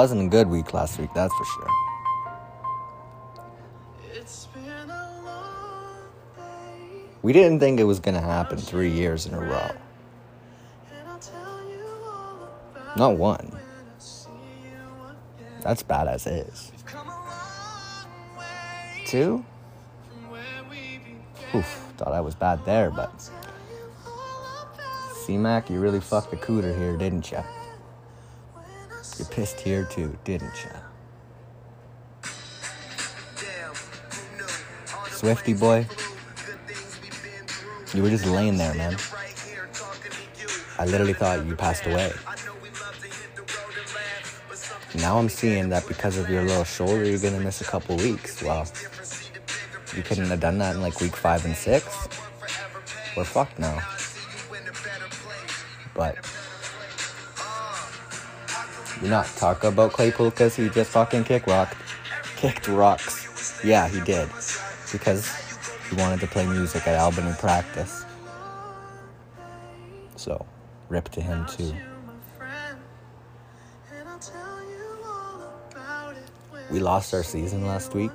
wasn't a good week last week, that's for sure. We didn't think it was going to happen three years in a row. Not one. That's bad as is. Two? Oof, thought I was bad there, but. C-Mac, you really fucked the cooter here, didn't ya? You pissed here too, didn't ya? Swifty boy, you were just laying there, man. I literally thought you passed away. Now I'm seeing that because of your little shoulder, you're gonna miss a couple weeks. Well, you couldn't have done that in like week five and six. We're fucked now. But you're not talk about Claypool because he just fucking kick rock, kicked rocks. Yeah, he did because he wanted to play music at Albany practice. So, rip to him too. We lost our season last week.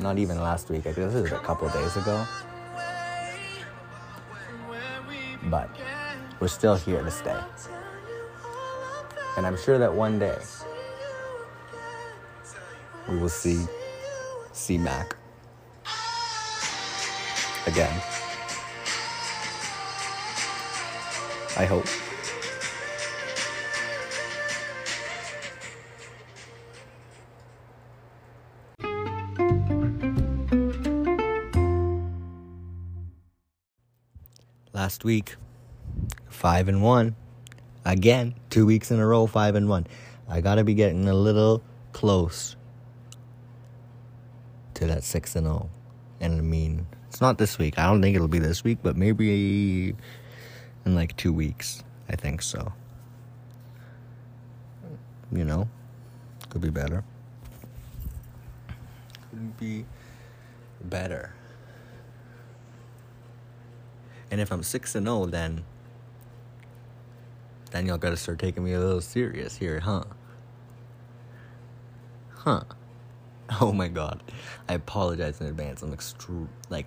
Not even last week. I think this is a couple days ago. But we're still here to stay. And I'm sure that one day we will see C-Mac again. I hope. Last week, five and one. Again, two weeks in a row, five and one. I gotta be getting a little close to that six and zero. And I mean, it's not this week. I don't think it'll be this week, but maybe in like two weeks. I think so. You know, could be better. Could be better. And if I'm six and zero, then then y'all gotta start taking me a little serious here, huh? Huh. Oh my god. I apologize in advance. I'm extreme like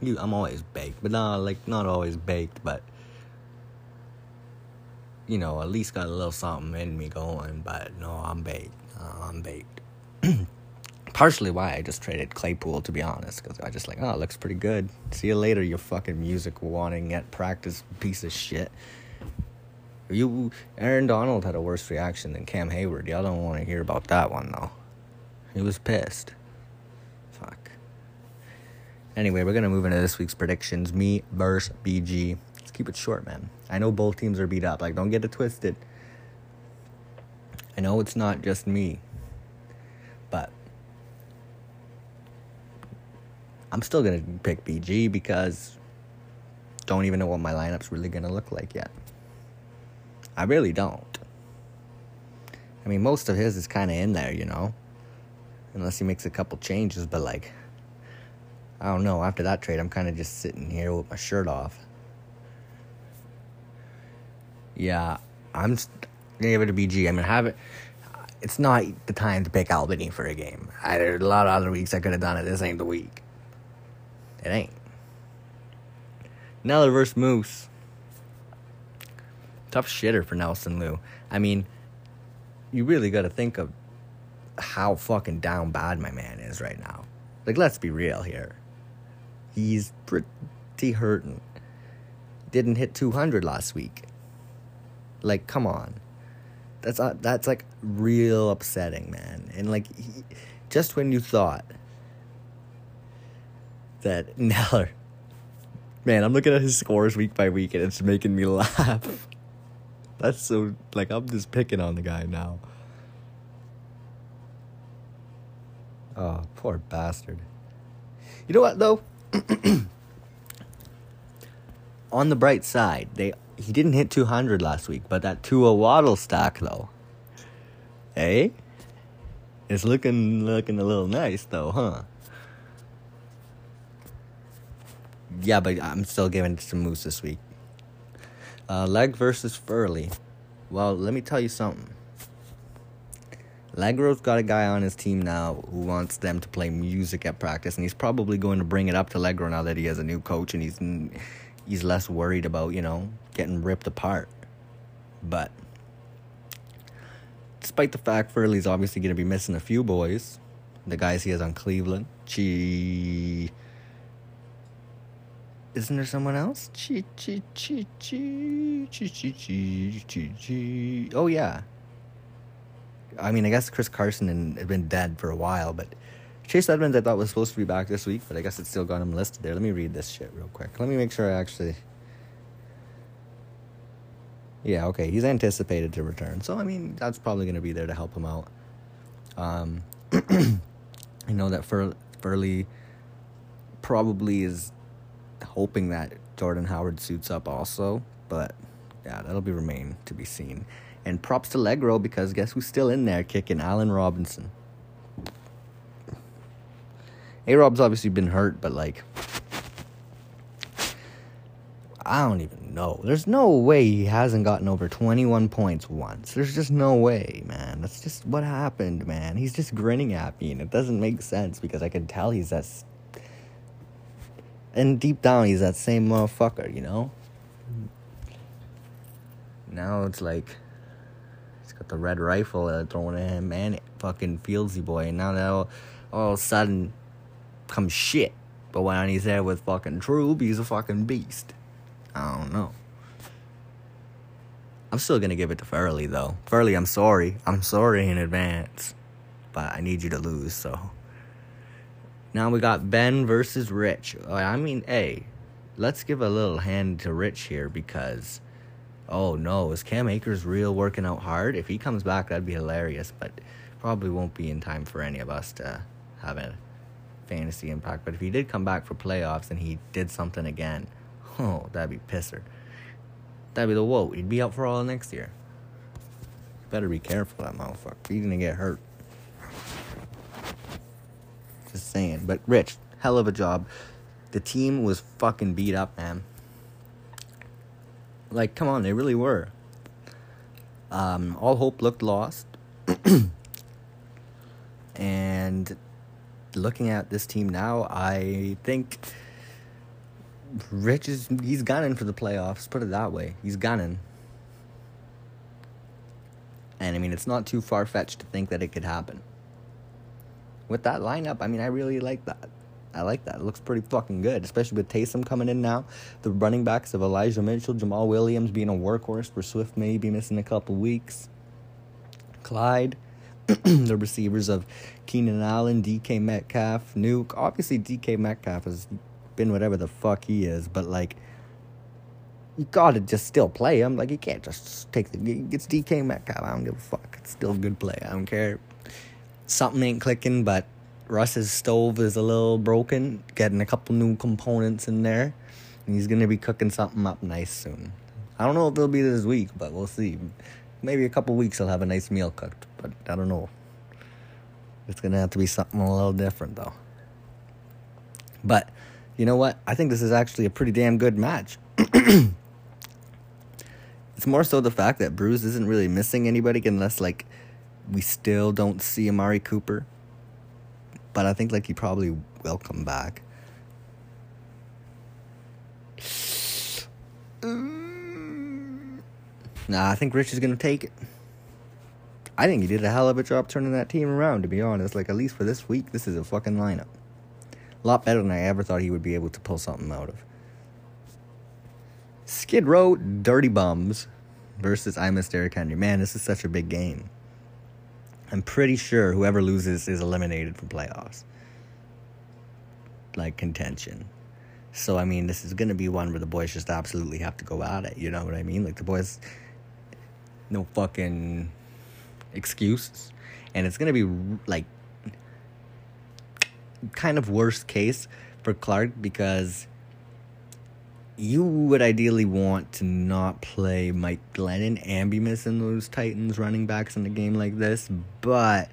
you I'm always baked, but not like not always baked, but you know, at least got a little something in me going, but no, I'm baked. Uh, I'm baked. Partially why I just traded Claypool, to be honest, because I just like, oh, it looks pretty good. See you later, you fucking music wanting at practice piece of shit. You, Aaron Donald had a worse reaction than Cam Heyward. Y'all don't want to hear about that one though. He was pissed. Fuck. Anyway, we're gonna move into this week's predictions. Me versus BG. Let's keep it short, man. I know both teams are beat up. Like, don't get it twisted. I know it's not just me, but I'm still gonna pick BG because don't even know what my lineup's really gonna look like yet. I really don't. I mean, most of his is kind of in there, you know, unless he makes a couple changes. But like, I don't know. After that trade, I'm kind of just sitting here with my shirt off. Yeah, I'm gonna give it a BG. I mean, have it. It's not the time to pick Albany for a game. I, there's a lot of other weeks I could have done it. This ain't the week. It ain't. Neller versus Moose. Tough shitter for Nelson Lou. I mean, you really got to think of how fucking down bad my man is right now. Like, let's be real here. He's pretty hurting. Didn't hit 200 last week. Like, come on. That's uh, that's like real upsetting, man. And like, he, just when you thought that Neller, man, I'm looking at his scores week by week, and it's making me laugh. That's so like I'm just picking on the guy now. Oh, poor bastard. You know what though? On the bright side, they he didn't hit 200 last week, but that Tua Waddle stock though. Hey? It's looking looking a little nice though, huh? Yeah, but I'm still giving it to Moose this week. Uh, leg versus Furley. Well, let me tell you something. Legro's got a guy on his team now who wants them to play music at practice, and he's probably going to bring it up to Legro now that he has a new coach and he's he's less worried about you know getting ripped apart. But despite the fact Furley's obviously going to be missing a few boys, the guys he has on Cleveland, Chi. Isn't there someone else? Chi chi chi chi chi chi chi chi. Oh yeah, I mean, I guess Chris Carson had been dead for a while, but Chase Edmonds I thought was supposed to be back this week, but I guess it's still got him listed there. Let me read this shit real quick. Let me make sure I actually. Yeah, okay, he's anticipated to return, so I mean that's probably going to be there to help him out. Um, I know that Fur- Furley probably is hoping that Jordan Howard suits up also, but yeah, that'll be remain to be seen. And props to Legro because guess who's still in there kicking? Allen Robinson. A Rob's obviously been hurt, but like, I don't even know. There's no way he hasn't gotten over 21 points once. There's just no way, man. That's just what happened, man. He's just grinning at me, and it doesn't make sense because I can tell he's that. And deep down, he's that same motherfucker, you know? Now it's like he's got the red rifle uh, thrown at him and fucking Fieldsy boy. And now that all, all of a sudden comes shit. But when he's there with fucking Troop, he's a fucking beast. I don't know. I'm still gonna give it to Furley though. Furley, I'm sorry. I'm sorry in advance. But I need you to lose, so. Now we got Ben versus Rich. Oh, I mean, hey, let's give a little hand to Rich here because oh no, is Cam Akers real working out hard? If he comes back, that'd be hilarious, but probably won't be in time for any of us to have a fantasy impact. But if he did come back for playoffs and he did something again, oh, that'd be pisser. That'd be the whoa. He'd be out for all next year. Better be careful, that motherfucker. He's gonna get hurt. Just saying. But Rich, hell of a job. The team was fucking beat up, man. Like, come on, they really were. Um, all hope looked lost. and looking at this team now, I think Rich is he's gunning for the playoffs. Put it that way, he's gunning. And I mean, it's not too far fetched to think that it could happen. With that lineup, I mean, I really like that. I like that. It looks pretty fucking good, especially with Taysom coming in now. The running backs of Elijah Mitchell, Jamaal Williams being a workhorse, for Swift may be missing a couple weeks. Clyde, the receivers of Keenan Allen, DK Metcalf, Nuke. Obviously, DK Metcalf has been whatever the fuck he is, but like, you gotta just still play him. Like, you can't just take the. It's DK Metcalf. I don't give a fuck. It's still a good play. I don't care. Something ain't clicking, but Russ's stove is a little broken, getting a couple new components in there. And he's gonna be cooking something up nice soon. I don't know if it'll be this week, but we'll see. Maybe a couple weeks he'll have a nice meal cooked, but I don't know. It's gonna have to be something a little different though. But you know what? I think this is actually a pretty damn good match. it's more so the fact that Bruce isn't really missing anybody unless like we still don't see Amari Cooper but I think like he probably will come back. Nah, I think Rich is gonna take it. I think he did a hell of a job turning that team around, to be honest. Like, at least for this week, this is a fucking lineup. A lot better than I ever thought he would be able to pull something out of. Skid Row Dirty Bums versus I Miss Derrick Henry. Man, this is such a big game. I'm pretty sure whoever loses is eliminated from playoffs. Like contention. So I mean, this is gonna be one where the boys just absolutely have to go at it. You know what I mean? Like the boys, no fucking excuses, and it's gonna be like kind of worst case for Clark because you would ideally want to not play Mike Glennon and be missing those Titans running backs in a game like this, but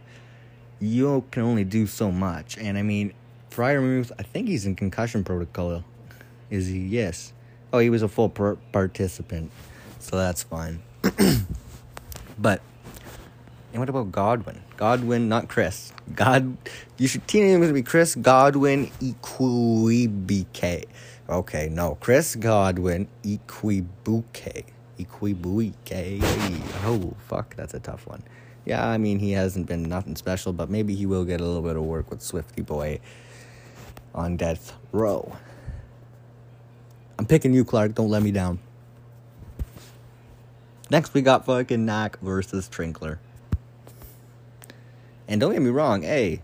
you can only do so much. And I mean, Freiermuth, I think he's in concussion protocol. Is he? Yes. Oh, he was a full per- participant, so that's fine. But and what about Godwin? Godwin, not Chris. God, you should team name to be Chris Godwin Equibike. Okay, no, Chris Godwin Equibuke. Equibuike. Oh, fuck, that's a tough one. Yeah, I mean, he hasn't been nothing special, but maybe he will get a little bit of work with Swifty Boy on death row. I'm picking you, Clark. Don't let me down. Next, we got fucking Knack versus Trinkler. And don't get me wrong, hey,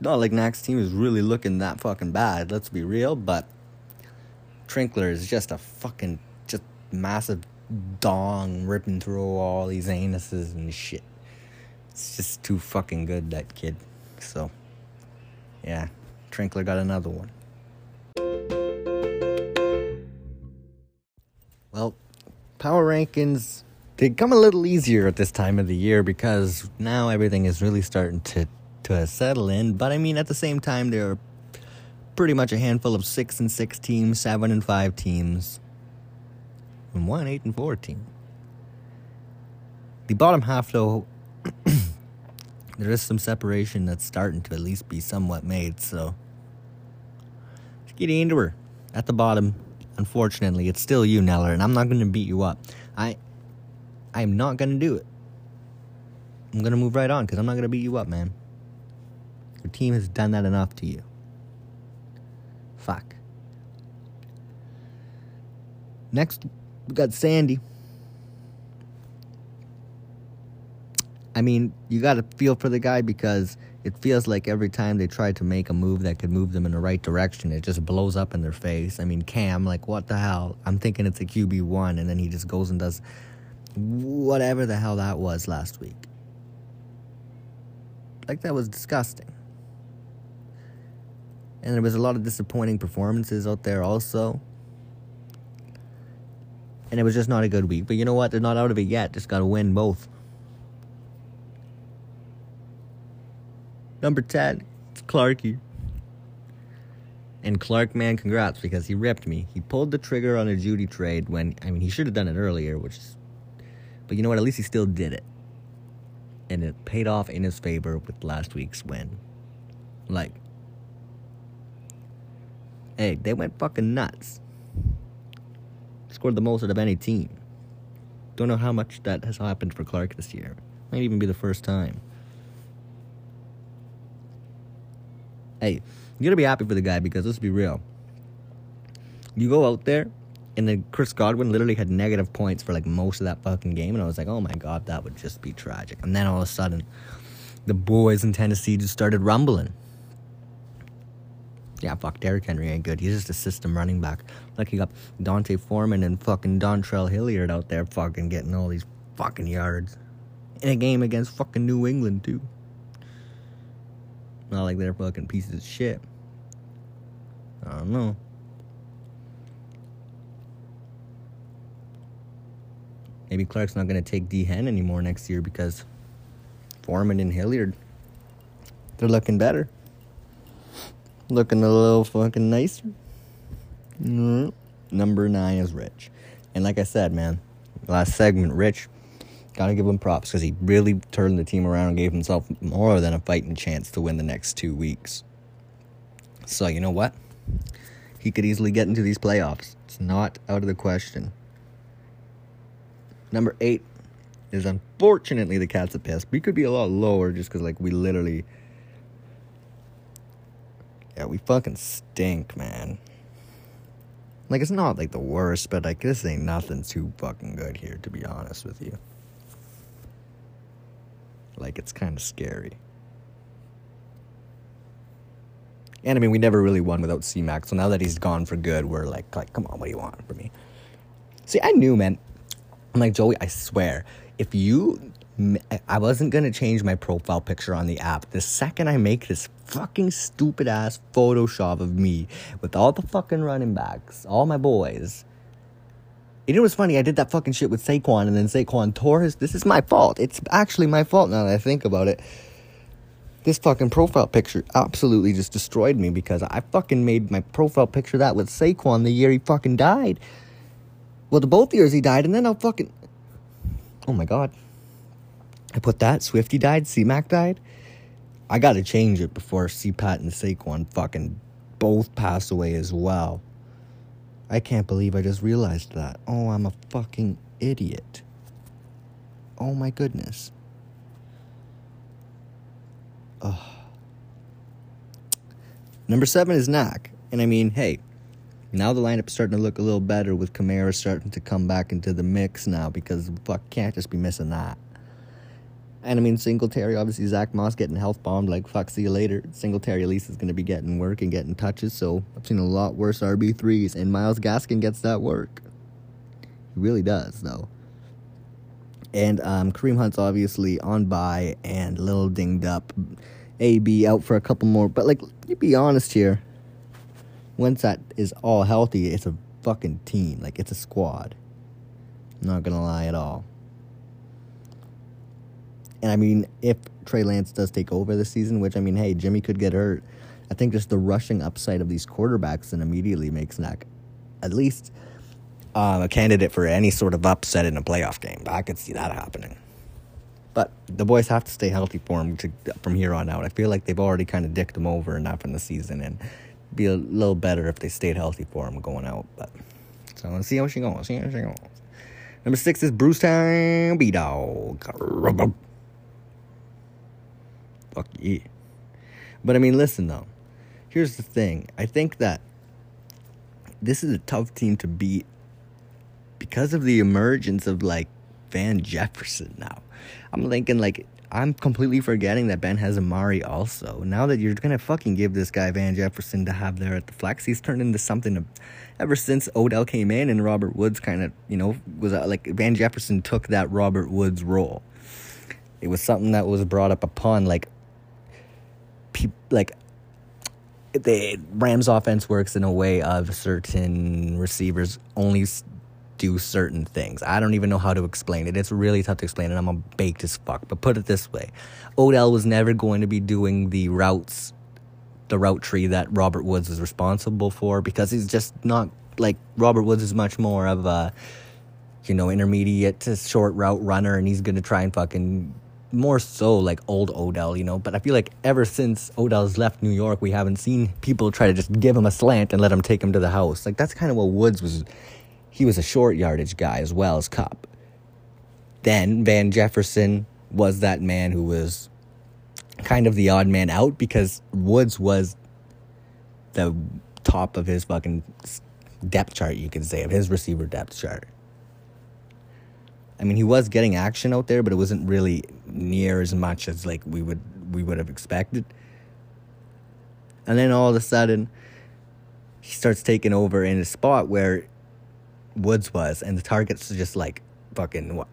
not like Knack's team is really looking that fucking bad. Let's be real, but Trinkler is just a fucking just massive dong ripping through all these anuses and shit. It's just too fucking good, that kid. So, yeah, Trinkler got another one. Well, power rankings they come a little easier at this time of the year because now everything is really starting to to settle in. But I mean, at the same time, there are pretty much a handful of six and six teams, seven and five teams, and one eight and four team. The bottom half, though, there is some separation that's starting to at least be somewhat made. So, get into her at the bottom. Unfortunately, it's still you, Neller, and I'm not going to beat you up. I, I'm not going to do it. I'm going to move right on because I'm not going to beat you up, man. Your team has done that enough to you. Fuck. Next, we got Sandy. I mean, you got to feel for the guy because it feels like every time they try to make a move that could move them in the right direction, it just blows up in their face. I mean, Cam, like, what the hell? I'm thinking it's a QB1, and then he just goes and does whatever the hell that was last week. Like, that was disgusting. And there was a lot of disappointing performances out there also. And it was just not a good week. But you know what? They're not out of it yet. Just got to win both. Number 10, it's Clarky. And Clark, man, congrats because he ripped me. He pulled the trigger on a Judy trade when, I mean, he should have done it earlier, which is. But you know what? At least he still did it. And it paid off in his favor with last week's win. Like, Hey, they went fucking nuts. Scored the most out of any team. Don't know how much that has happened for Clark this year. Might even be the first time. Hey, you gotta be happy for the guy because let's be real. You go out there, and then Chris Godwin literally had negative points for like most of that fucking game, and I was like, oh my god, that would just be tragic. And then all of a sudden, the boys in Tennessee just started rumbling. Yeah, fuck, Derrick Henry ain't good. He's just a system running back. Like you got D'Onta Foreman and fucking Dontrell Hilliard out there fucking getting all these fucking yards. In a game against fucking New England, too. Not like they're fucking pieces of shit. I don't know. Maybe Clark's not going to take D Hen anymore next year because Foreman and Hilliard, they're looking better looking a little fucking nicer. Mm-hmm. Number nine is Rich. And like I said, man, last segment, Rich, gotta give him props because he really turned the team around and gave himself more than a fighting chance to win the next two weeks. So, you know what? He could easily get into these playoffs. It's not out of the question. Number eight is unfortunately the Cats of Piss. We could be a lot lower just because, like, we literally yeah, we fucking stink, man. Like, it's not like the worst, but like, this ain't nothing too fucking good here, to be honest with you. Like, it's kind of scary. And I mean, we never really won without C-Mac, so now that he's gone for good, we're like, like, come on, what do you want from me? See, I knew, man. I'm like, Joey, I swear, if you I wasn't gonna change my profile picture on the app. The second I make this fucking stupid ass Photoshop of me with all the fucking running backs, all my boys. You know what's funny? I did that fucking shit with Saquon, and then Saquon tore his. This is my fault. It's actually my fault now that I think about it. This fucking profile picture absolutely just destroyed me because I fucking made my profile picture that with Saquon the year he fucking died. Well, the both years he died, and then I'll fucking. Oh my god. I put that. Swifty died. C-Mac died. I got to change it before C-Pat and Saquon fucking both pass away as well. I can't believe I just realized that. Oh, I'm a fucking idiot. Oh my goodness. Oh. Number seven is Knack. And I mean, hey, now the lineup's starting to look a little better with Kamara starting to come back into the mix now because fuck can't just be missing that. And I mean Singletary, obviously Zach Moss getting health bombed like fuck see you later. Singletary at least is gonna be getting work and getting touches, so I've seen a lot worse RB threes and Myles Gaskin gets that work. He really does though. And um, Kareem Hunt's obviously on by and a little dinged up. AB out for a couple more. But like, you be honest here. Once that is all healthy, it's a fucking team. Like it's a squad. I'm not gonna lie at all. And I mean, if Trey Lance does take over this season, which I mean, hey, Jimmy could get hurt. I think just the rushing upside of these quarterbacks then immediately makes Knack at least um, a candidate for any sort of upset in a playoff game. I could see that happening. But the boys have to stay healthy for him to, from here on out. I feel like they've already kind of dicked him over enough in the season, and be a little better if they stayed healthy for him going out. But so let's see how she goes. See how she goes. Number six is Bruce Town B Dog. Fuck yeah. But I mean, listen though. Here's the thing. I think that this is a tough team to beat because of the emergence of like Van Jefferson now. I'm thinking like I'm completely forgetting that Ben has Amari also. Now that you're gonna fucking give this guy Van Jefferson to have there at the flex, he's turned into something. Ever since Odell came in and Robert Woods kind of you know was uh, like Van Jefferson took that Robert Woods role. It was something that was brought up upon like, pe- like the Rams offense works in a way of certain receivers only do certain things. I don't even know how to explain it. It's really tough to explain, and I'm a baked as fuck. But put it this way Odell was never going to be doing the routes, the route tree that Robert Woods is responsible for because he's just not like Robert Woods is much more of a, you know, intermediate to short route runner, and he's going to try and fucking more so like old Odell, you know. But I feel like ever since Odell's left New York, we haven't seen people try to just give him a slant and let him take him to the house. Like that's kind of what Woods was he was a short yardage guy as well as Kupp. Then Van Jefferson was that man who was kind of the odd man out because Woods was the top of his fucking depth chart, you could say, of his receiver depth chart. I mean, he was getting action out there, but it wasn't really near as much as like we would we would have expected. And then all of a sudden, he starts taking over in a spot where Woods was, and the targets are just like fucking what.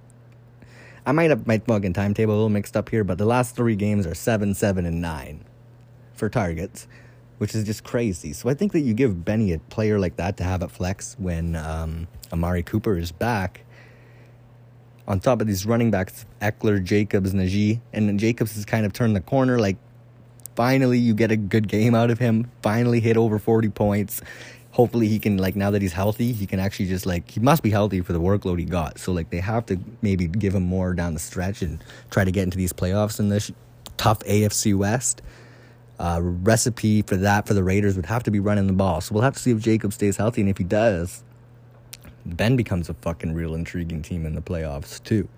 I might have my fucking timetable a little mixed up here, but the last three games are seven, seven, and nine for targets, which is just crazy. So I think that you give Benny a player like that to have at flex when um, Amari Cooper is back. On top of these running backs, Ekeler, Jacobs, Najee, and then Jacobs has kind of turned the corner. Like, finally, you get a good game out of him. Finally, hit over forty points hopefully he can like now that he's healthy he can actually just like he must be healthy for the workload he got. So like they have to maybe give him more down the stretch and try to get into these playoffs in this tough afc west. Uh, recipe for that for the raiders would have to be running the ball. So we'll have to see if jacob stays healthy and if he does ben becomes a fucking real intriguing team in the playoffs too.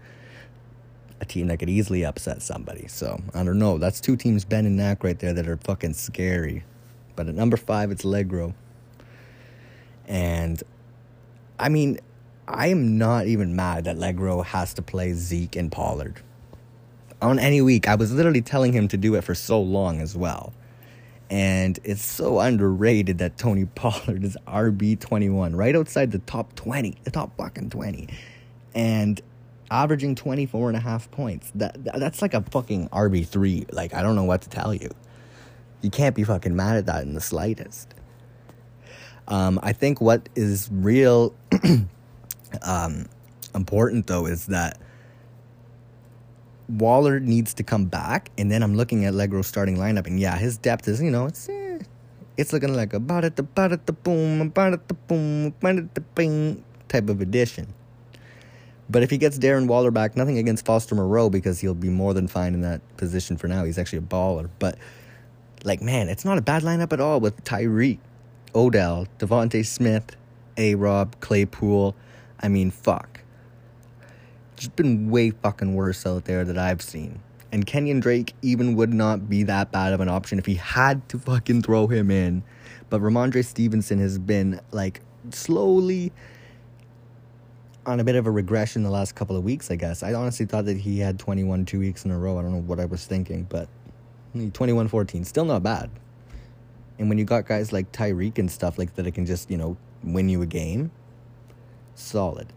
A team that could easily upset somebody. So i don't know. That's two teams ben and knack right there that are fucking scary. But at number five it's legro and I mean, I am not even mad that Legro has to play Zeke and Pollard on any week. I was literally telling him to do it for so long as well. And it's so underrated that Tony Pollard is RB21, right outside the top 20, the top fucking 20. And averaging 24 and a half points. That, that's like a fucking RB3. Like I don't know what to tell you. You can't be fucking mad at that in the slightest. Um, I think what is real um, important though is that Waller needs to come back, and then I'm looking at Legro's starting lineup, and yeah, his depth is you know it's eh, it's looking like a ba da da ba da boom ba da boom ba da da bing type of addition. But if he gets Darren Waller back, nothing against Foster Moreau because he'll be more than fine in that position for now. He's actually a baller. But, like, man, it's not a bad lineup at all with Tyreek, Odell, DeVonta Smith, A Rob, Claypool. I mean, fuck. It's been way fucking worse out there that I've seen. And Kenyon Drake even would not be that bad of an option if he had to fucking throw him in. But Rhamondre Stevenson has been, like, slowly on a bit of a regression the last couple of weeks, I guess. I honestly thought that he had 21 two weeks in a row. I don't know what I was thinking, but 21 14, still not bad. And when you got guys like Tyreek and stuff like that, it can just, you know, win you a game, solid.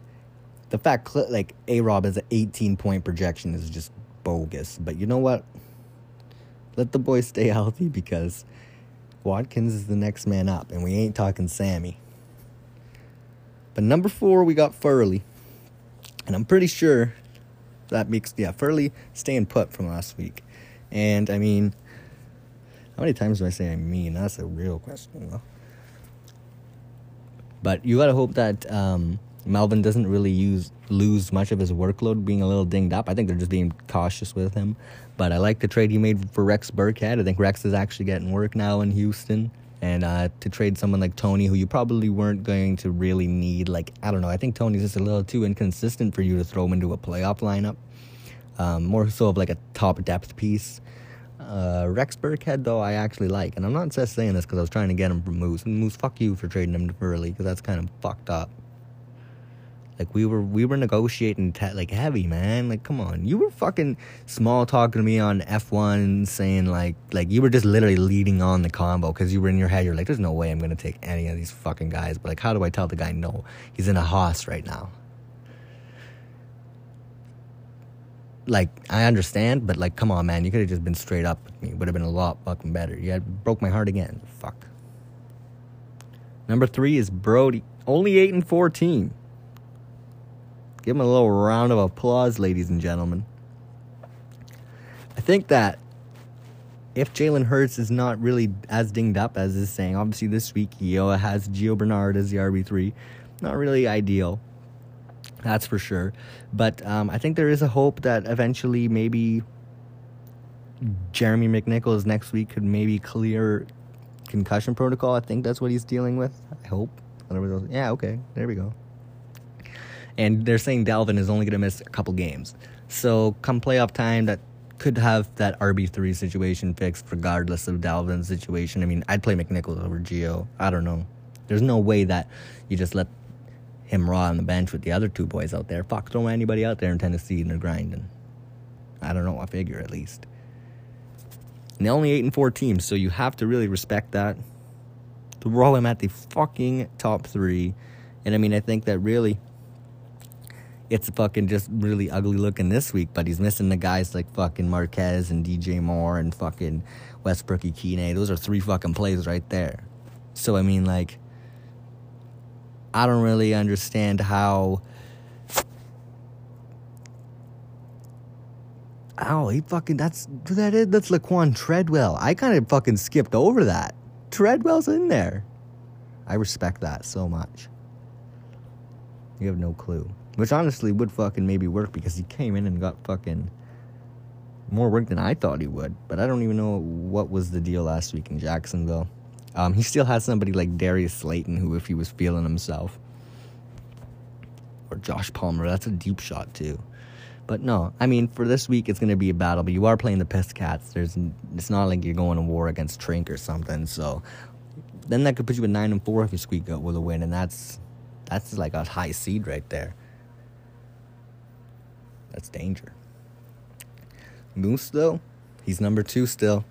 The fact, like, A Rob has an 18 point projection is just bogus. But you know what? Let the boy stay healthy because Watkins is the next man up, and we ain't talking Sammy. But number four, we got Furley. And I'm pretty sure that makes, yeah, Furley staying put from last week. And I mean, how many times do I say I mean? That's a real question, though. But you gotta hope that um, Melvin doesn't really use lose much of his workload being a little dinged up. I think they're just being cautious with him. But I like the trade he made for Rex Burkhead. I think Rex is actually getting work now in Houston and uh, to trade someone like Tony, who you probably weren't going to really need. Like, I don't know, I think Tony's just a little too inconsistent for you to throw him into a playoff lineup. Um, more so of like a top depth piece. Uh, Rex Burkhead, though, I actually like. And I'm not just saying this because I was trying to get him from Moose. And Moose, fuck you for trading him early because that's kind of fucked up. Like we were we were negotiating te- like heavy, man. Like come on, you were fucking small talking to me on F one, saying like like you were just literally leading on the combo because you were in your head. You're like, there's no way I'm gonna take any of these fucking guys. But like, how do I tell the guy no? He's in a hoss right now. Like I understand, but like, come on, man. You could have just been straight up with me. Would have been a lot fucking better. You had broke my heart again. Fuck. Number three is Brody. Only eight and fourteen. Give him a little round of applause, ladies and gentlemen. I think that if Jalen Hurts is not really as dinged up as is saying, obviously this week he has Gio Bernard as the RB3. Not really ideal. That's for sure. But um, I think there is a hope that eventually maybe Jeremy McNichols next week could maybe clear concussion protocol. I think that's what he's dealing with. I hope. Yeah, okay. There we go and they're saying Dalvin is only going to miss a couple games. So come playoff time, that could have that RB three situation fixed, regardless of Dalvin's situation. I mean, I'd play McNichols over Gio. I don't know. There's no way that you just let him raw on the bench with the other two boys out there. Fuck, throw anybody out there in Tennessee and they're grinding. I don't know. I figure at least. And they only eight and four teams, so you have to really respect that. Throw him at the fucking top three, and I mean, I think that really it's fucking just really ugly looking this week, but he's missing the guys like fucking Marquez and DJ Moore and fucking Westbrook Ikhine. Those are three fucking plays right there. So I mean like I don't really understand how Oh, he fucking that's that is that's Laquan Treadwell. I kind of fucking skipped over that. Treadwell's in there. I respect that so much. You have no clue. Which honestly would fucking maybe work because he came in and got fucking more work than I thought he would. But I don't even know what was the deal last week in Jacksonville. Um, he still has somebody like Darius Slayton who, if he was feeling himself, or Josh Palmer, that's a deep shot too. But no, I mean, for this week, it's going to be a battle. But you are playing the Pissed Cats. There's, it's not like you're going to war against Trink or something. So then that could put you at nine and four if you squeak out with a win, and that's that's like a high seed right there. That's danger. Moose, though, he's number two still.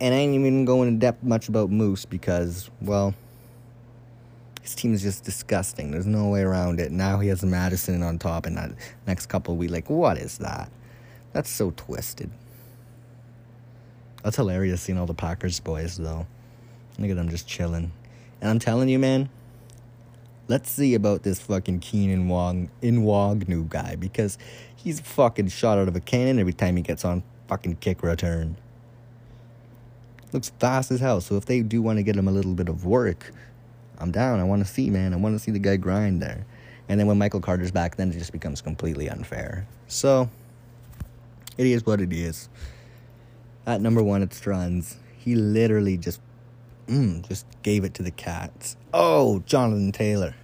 And I ain't even going in depth much about Moose because, well, his team is just disgusting. There's no way around it. Now he has Madison on top, and that next couple we like, what is that? That's so twisted. That's hilarious seeing all the Packers boys, though. Look at them just chilling. And I'm telling you, man, Let's see about this fucking Keenan Wong Nwangwu guy because he's fucking shot out of a cannon every time he gets on fucking kick return. Looks fast as hell. So if they do want to get him a little bit of work, I'm down. I want to see, man. I want to see the guy grind there. And then when Michael Carter's back, then it just becomes completely unfair. So, it is what it is. At number one, it's Strands. He literally just, mm, just gave it to the Cats. Oh, Jonathan Taylor.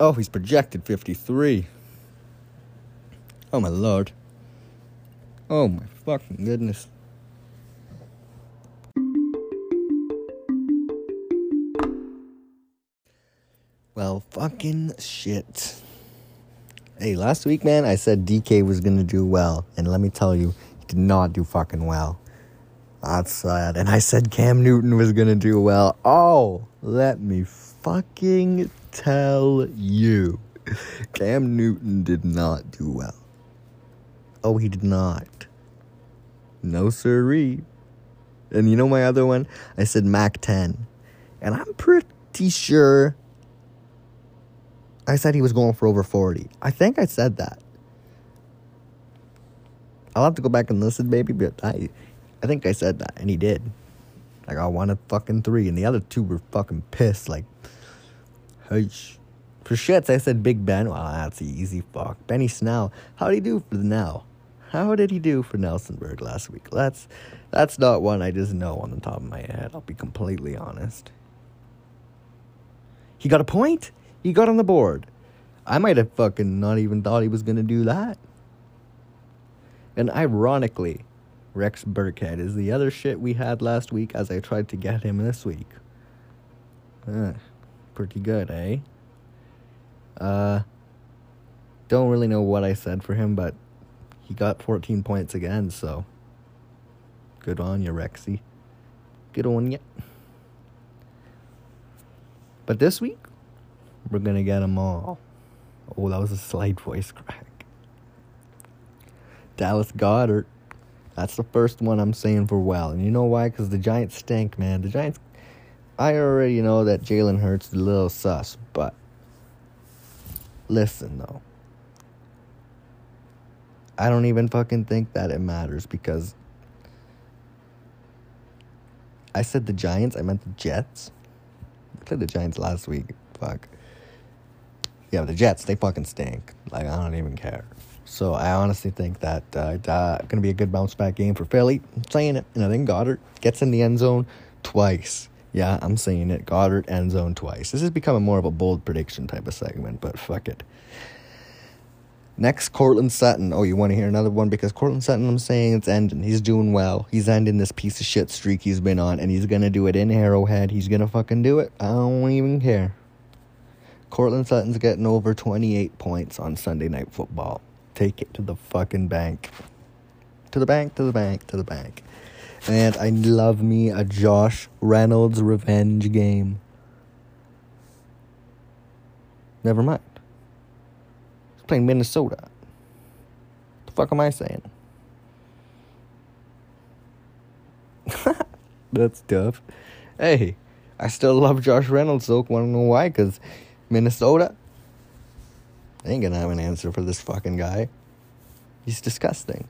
Oh, he's projected 53. Oh, my lord. Oh, my fucking goodness. Fucking shit. Hey, last week, man, I said DK was gonna do well, and let me tell you, he did not do fucking well. That's sad. And I said Cam Newton was gonna do well. Oh, let me fucking tell you. Cam Newton did not do well. Oh, he did not. No siree. And you know my other one? I said Mac 10. And I'm pretty sure I said he was going for over 40. I think I said that. I'll have to go back and listen, baby, but I I think I said that, and he did. Like, I wanted fucking three, and the other two were fucking pissed. Like, hey, for shits, I said Big Ben. Well, that's easy fuck. Benny Snell. How did he do for the Nell? How did he do for Nelsonburg last week? That's that's not one I just know on the top of my head. I'll be completely honest. He got a point. He got on the board. I might have fucking not even thought he was gonna do that. And ironically, Rex Burkhead is the other shit we had last week as I tried to get him this week. Uh, pretty good, eh? Uh, don't really know what I said for him, but he got 14 points again, so good on you, Rexy. Good on you. But this week, we're gonna get them all. Oh, that was a slight voice crack. Dallas Goedert. That's the first one I'm saying for well. And you know why? Because the Giants stink, man. The Giants. I already know that Jalen Hurts is a little sus, but listen, though. I don't even fucking think that it matters because I said the Giants, I meant the Jets. I played the Giants last week. Fuck. Yeah, the Jets, they fucking stink. Like, I don't even care. So I honestly think that uh, it's uh, going to be a good bounce back game for Philly. I'm saying it. And I think Goedert gets in the end zone twice. Yeah, I'm saying it. Goedert end zone twice. This is becoming more of a bold prediction type of segment, but fuck it. Next, Courtland Sutton. Oh, you want to hear another one? Because Courtland Sutton, I'm saying it's ending. He's doing well. He's ending this piece of shit streak he's been on, and he's going to do it in Arrowhead. He's going to fucking do it. I don't even care. Courtland Sutton's getting over 28 points on Sunday Night Football. Take it to the fucking bank. To the bank, to the bank, to the bank. And I love me a Josh Reynolds revenge game. Never mind. He's playing Minnesota. The fuck am I saying? That's tough. Hey, I still love Josh Reynolds, though. Wanna know why? Because Minnesota? I ain't gonna have an answer for this fucking guy. He's disgusting.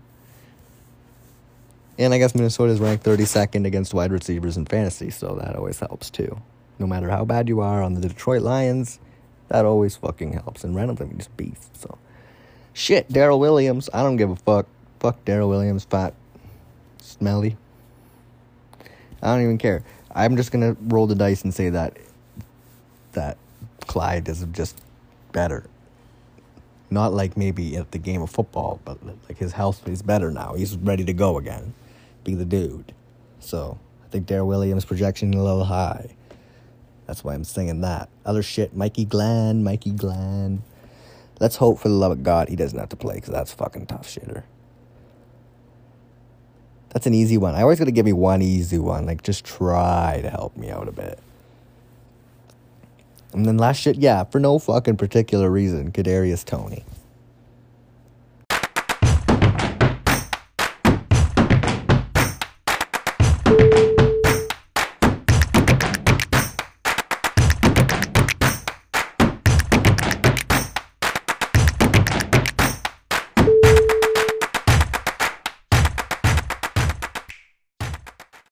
And I guess Minnesota is ranked 32nd against wide receivers in fantasy, so that always helps too. No matter how bad you are on the Detroit Lions, that always fucking helps. And Reynolds, I mean, just beast. So, shit, Darrel Williams. I don't give a fuck. Fuck Darrel Williams, fat, smelly. I don't even care. I'm just gonna roll the dice and say that that Clyde is just better. Not like maybe at the game of football, but like his health is better now. He's ready to go again, be the dude. So I think Darrel Williams' projection a little high. That's why I'm saying that. Other shit, Mikey Glenn, Mikey Glenn. Let's hope for the love of God he doesn't have to play because that's fucking tough shitter. That's an easy one. I always got to give me one easy one. Like, just try to help me out a bit. And then last shit, yeah, for no fucking particular reason, Kadarius Toney.